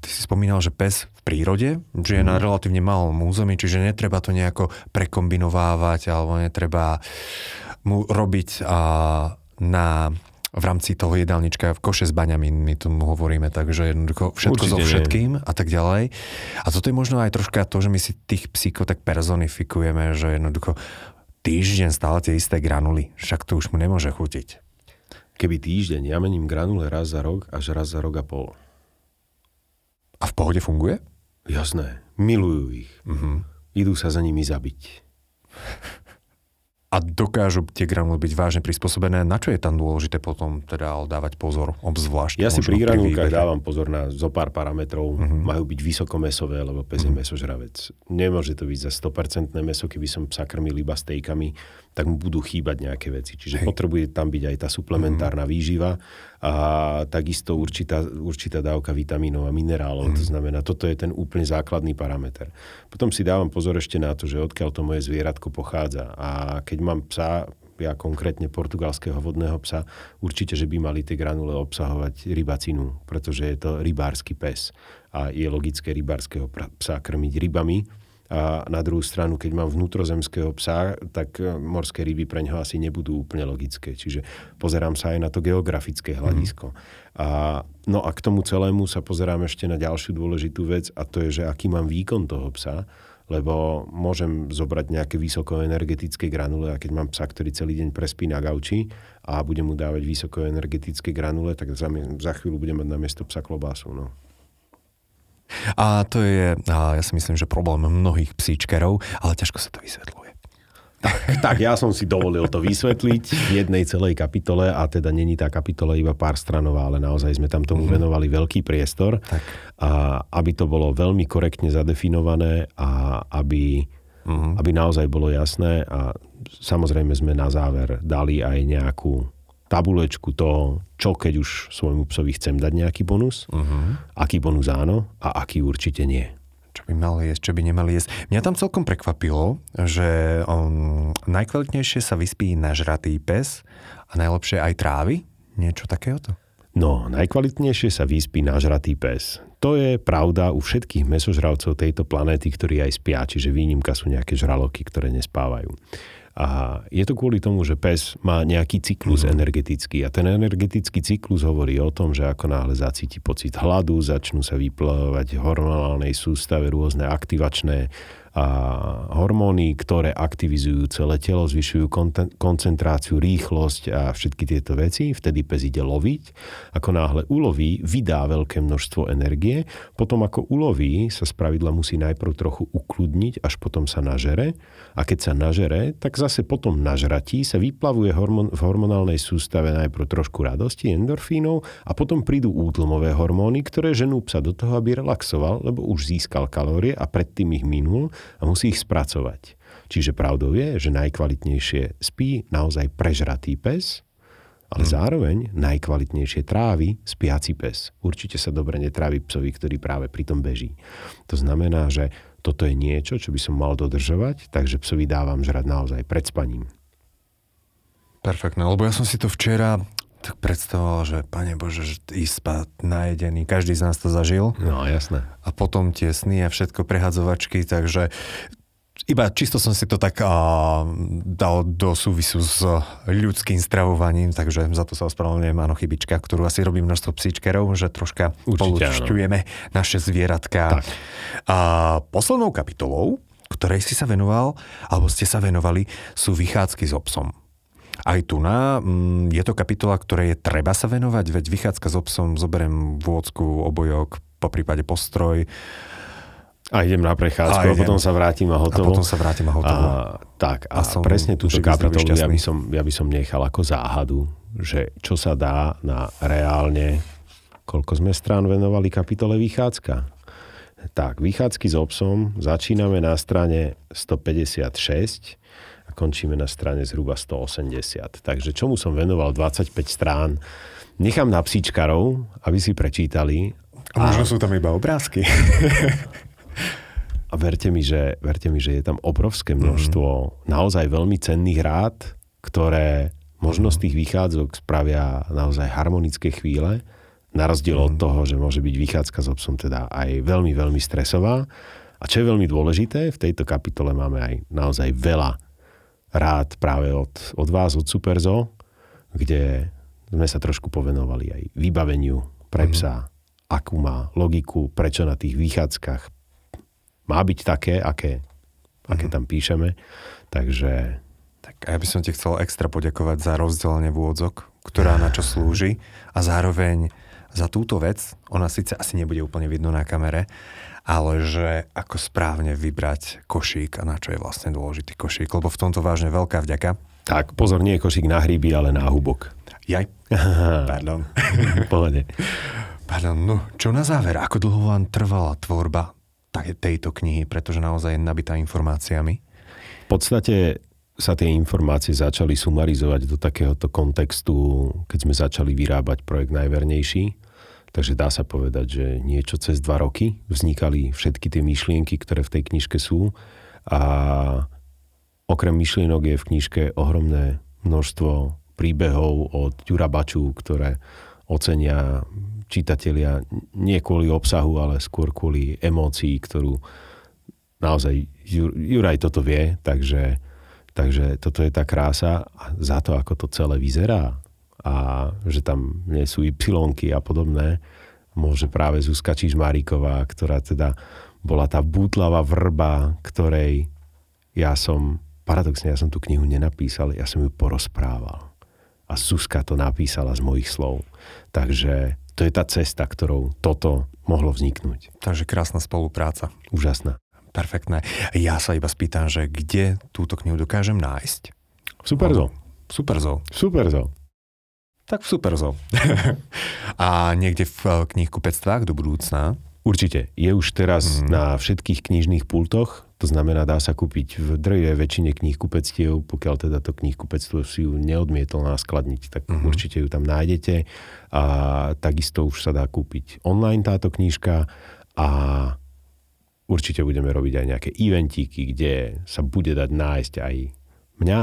ty si spomínal, že pes v prírode, že je uh-huh. na relatívne malom území, čiže netreba to nejako prekombinovávať alebo netreba mu robiť a, na v rámci toho jedálnička v koše s baňami, my tomu hovoríme, takže jednoducho všetko Určite so všetkým nie. a tak ďalej. A toto je možno aj troška to, že my si tých psíkov tak personifikujeme, že jednoducho týždeň stále tie isté granuly, však to už mu nemôže chutiť.
Keby týždeň, ja mením granule raz za rok až raz za rok a pol.
A v pohode funguje?
Jasné, milujú ich. Uh-huh. Idú sa za nimi zabiť
a dokážu tie granuly byť vážne prispôsobené. Na čo je tam dôležité potom teda dávať pozor, obzvlášť?
Ja si pri granulkách dávam pozor na zo pár parametrov. Uh-huh. Majú byť vysokomesové, lebo pes je uh-huh. mesožravec. Nemôže to byť za 100% meso, keby som psa krmil iba stejkami, tak mu budú chýbať nejaké veci. Čiže Hej. potrebuje tam byť aj tá suplementárna uh-huh. výživa a takisto určitá, určitá dávka vitamínov a minerálov. Mm. To znamená, toto je ten úplne základný parameter. Potom si dávam pozor ešte na to, že odkiaľ to moje zvieratko pochádza. A keď mám psa, ja konkrétne portugalského vodného psa, určite, že by mali tie granule obsahovať rybacinu, pretože je to rybársky pes. A je logické rybárskeho psa krmiť rybami, a na druhú stranu, keď mám vnútrozemského psa, tak e, morské ryby pre ňoho asi nebudú úplne logické. Čiže pozerám sa aj na to geografické hľadisko. Mm. A, no a k tomu celému sa pozerám ešte na ďalšiu dôležitú vec a to je, že aký mám výkon toho psa lebo môžem zobrať nejaké vysokoenergetické granule a keď mám psa, ktorý celý deň prespí na gauči a budem mu dávať vysokoenergetické granule, tak za, za chvíľu budem mať na miesto psa klobásu. No.
A to je, a ja si myslím, že problém mnohých psíčkerov, ale ťažko sa to vysvetľuje.
Tak, tak, ja som si dovolil to vysvetliť v jednej celej kapitole a teda není tá kapitola iba pár stranová, ale naozaj sme tam tomu mm-hmm. venovali veľký priestor, tak. A, aby to bolo veľmi korektne zadefinované a aby, mm-hmm. aby naozaj bolo jasné a samozrejme sme na záver dali aj nejakú tabulečku toho, čo keď už svojmu psovi chcem dať nejaký bonus, uh-huh. aký bonus áno a aký určite nie.
Čo by mali jesť, čo by nemali jesť. Mňa tam celkom prekvapilo, že um, najkvalitnejšie sa vyspí nažratý pes a najlepšie aj trávy. Niečo takéhoto?
No, najkvalitnejšie sa vyspí nažratý pes. To je pravda u všetkých mesožravcov tejto planéty, ktorí aj spia, čiže výnimka sú nejaké žraloky, ktoré nespávajú. A je to kvôli tomu, že pes má nejaký cyklus mm. energetický a ten energetický cyklus hovorí o tom, že ako náhle zacíti pocit hladu, začnú sa vyplavovať hormonálnej sústave rôzne aktivačné a hormóny, ktoré aktivizujú celé telo, zvyšujú koncentráciu, rýchlosť a všetky tieto veci. Vtedy pes ide loviť. Ako náhle uloví, vydá veľké množstvo energie. Potom ako uloví, sa spravidla musí najprv trochu ukludniť, až potom sa nažere. A keď sa nažere, tak zase potom nažratí sa vyplavuje hormon, v hormonálnej sústave najprv trošku radosti, endorfínov a potom prídu útlmové hormóny, ktoré ženú psa do toho, aby relaxoval, lebo už získal kalórie a predtým ich minul a musí ich spracovať. Čiže pravdou je, že najkvalitnejšie spí naozaj prežratý pes, ale hmm. zároveň najkvalitnejšie trávi spiaci pes. Určite sa dobre netrávi psovi, ktorý práve pri tom beží. To znamená, že toto je niečo, čo by som mal dodržovať, takže psovi dávam žrať naozaj pred spaním.
Perfektné, lebo ja som si to včera tak predstavoval, že pane Bože, že ísť spať najedený, každý z nás to zažil.
No, jasné.
A potom tesný a všetko prehadzovačky, takže iba čisto som si to tak a, dal do súvisu s ľudským stravovaním, takže za to sa ospravedlňujem, áno, chybička, ktorú asi robí množstvo psíčkerov, že troška polučťujeme naše zvieratka. Tak. A poslednou kapitolou, ktorej si sa venoval, alebo ste sa venovali, sú vychádzky s obsom. Aj tu na, mm, je to kapitola, ktorej je treba sa venovať, veď vychádzka s obsom, zoberiem vôdzku, obojok, po prípade postroj.
A idem na prechádzku a, a potom sa vrátim a hotovo.
A potom sa vrátim a hotovo. A,
tak, a, a som presne túto kapitolu ja by, som, ja by som nechal ako záhadu, že čo sa dá na reálne, koľko sme strán venovali kapitole vychádzka. Tak, vychádzky s obsom začíname na strane 156 končíme na strane zhruba 180. Takže čomu som venoval 25 strán, nechám na psíčkarov, aby si prečítali.
A možno sú tam iba obrázky.
a verte mi, že, verte mi, že je tam obrovské množstvo mm-hmm. naozaj veľmi cenných rád, ktoré možno z tých vychádzok spravia naozaj harmonické chvíle, na rozdiel mm. od mhm. toho, že môže byť vychádzka s obsom teda aj veľmi, veľmi stresová. A čo je veľmi dôležité, v tejto kapitole máme aj naozaj veľa rád práve od, od vás, od Superzo, kde sme sa trošku povenovali aj vybaveniu pre mhm. psa, mm-hmm. akú má logiku, prečo na tých výchádzkach má byť také, aké, mm-hmm. aké mhm. tam píšeme. Takže...
Tak a ja by som ti chcel extra poďakovať za rozdelenie vôdzok, ktorá na čo slúži a zároveň za túto vec, ona síce asi nebude úplne vidno na kamere, ale že ako správne vybrať košík a na čo je vlastne dôležitý košík, lebo v tomto vážne veľká vďaka.
Tak, pozor, nie je košík na hryby, ale na hubok.
Jaj, pardon.
Pohode.
Pardon, no čo na záver, ako dlho vám trvala tvorba tejto knihy, pretože naozaj je nabitá informáciami?
V podstate sa tie informácie začali sumarizovať do takéhoto kontextu, keď sme začali vyrábať projekt Najvernejší Takže dá sa povedať, že niečo cez dva roky vznikali všetky tie myšlienky, ktoré v tej knižke sú. A okrem myšlienok je v knižke ohromné množstvo príbehov od Jura Baču, ktoré ocenia čitatelia nie kvôli obsahu, ale skôr kvôli emócii, ktorú naozaj Juraj toto vie, takže, takže toto je tá krása a za to, ako to celé vyzerá a že tam nie sú y a podobné, môže práve Zuzka Čižmáriková, ktorá teda bola tá bútlava vrba, ktorej ja som, paradoxne, ja som tú knihu nenapísal, ja som ju porozprával. A Zuzka to napísala z mojich slov. Takže to je tá cesta, ktorou toto mohlo vzniknúť.
Takže krásna spolupráca.
Úžasná.
Perfektné. Ja sa iba spýtam, že kde túto knihu dokážem nájsť?
Superzo.
Superzo.
Superzo
tak super zo. a niekde v knihkupectvách do budúcna?
Určite. Je už teraz mm. na všetkých knižných pultoch, to znamená, dá sa kúpiť v drve väčšine knihkupectiev, pokiaľ teda to knihkupectvo si ju neodmietol naskladniť, tak mm-hmm. určite ju tam nájdete. A takisto už sa dá kúpiť online táto knižka a určite budeme robiť aj nejaké eventíky, kde sa bude dať nájsť aj mňa,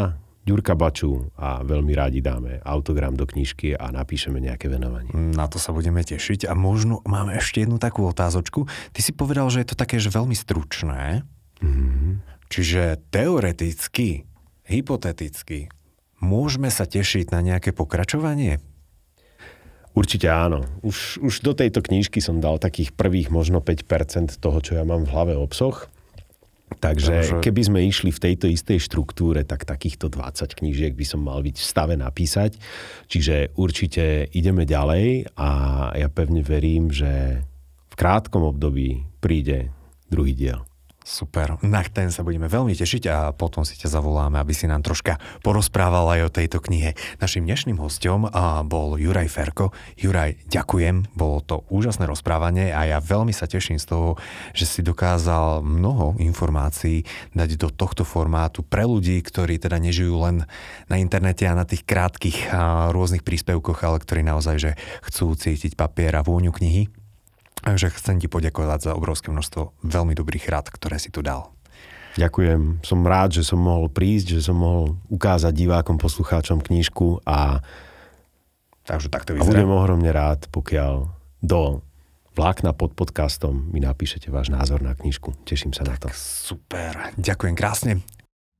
Ďurka Baču a veľmi rádi dáme autogram do knižky a napíšeme nejaké venovanie.
Na to sa budeme tešiť a možno máme ešte jednu takú otázočku. Ty si povedal, že je to také, že veľmi stručné. Mm-hmm. Čiže teoreticky, hypoteticky, môžeme sa tešiť na nejaké pokračovanie?
Určite áno. Už, už do tejto knižky som dal takých prvých možno 5% toho, čo ja mám v hlave obsoch. Takže keby sme išli v tejto istej štruktúre, tak takýchto 20 knížiek by som mal byť v stave napísať. Čiže určite ideme ďalej a ja pevne verím, že v krátkom období príde druhý diel.
Super, na ten sa budeme veľmi tešiť a potom si ťa zavoláme, aby si nám troška porozprával aj o tejto knihe. Našim dnešným hostom bol Juraj Ferko. Juraj, ďakujem, bolo to úžasné rozprávanie a ja veľmi sa teším z toho, že si dokázal mnoho informácií dať do tohto formátu pre ľudí, ktorí teda nežijú len na internete a na tých krátkých rôznych príspevkoch, ale ktorí naozaj že chcú cítiť papier a vôňu knihy. Takže chcem ti poďakovať za obrovské množstvo veľmi dobrých rád, ktoré si tu dal.
Ďakujem. Som rád, že som mohol prísť, že som mohol ukázať divákom, poslucháčom knižku a,
Takže takto
a budem ohromne rád, pokiaľ do vlákna pod podcastom mi napíšete váš názor na knižku. Teším sa
tak,
na to.
Super. Ďakujem krásne.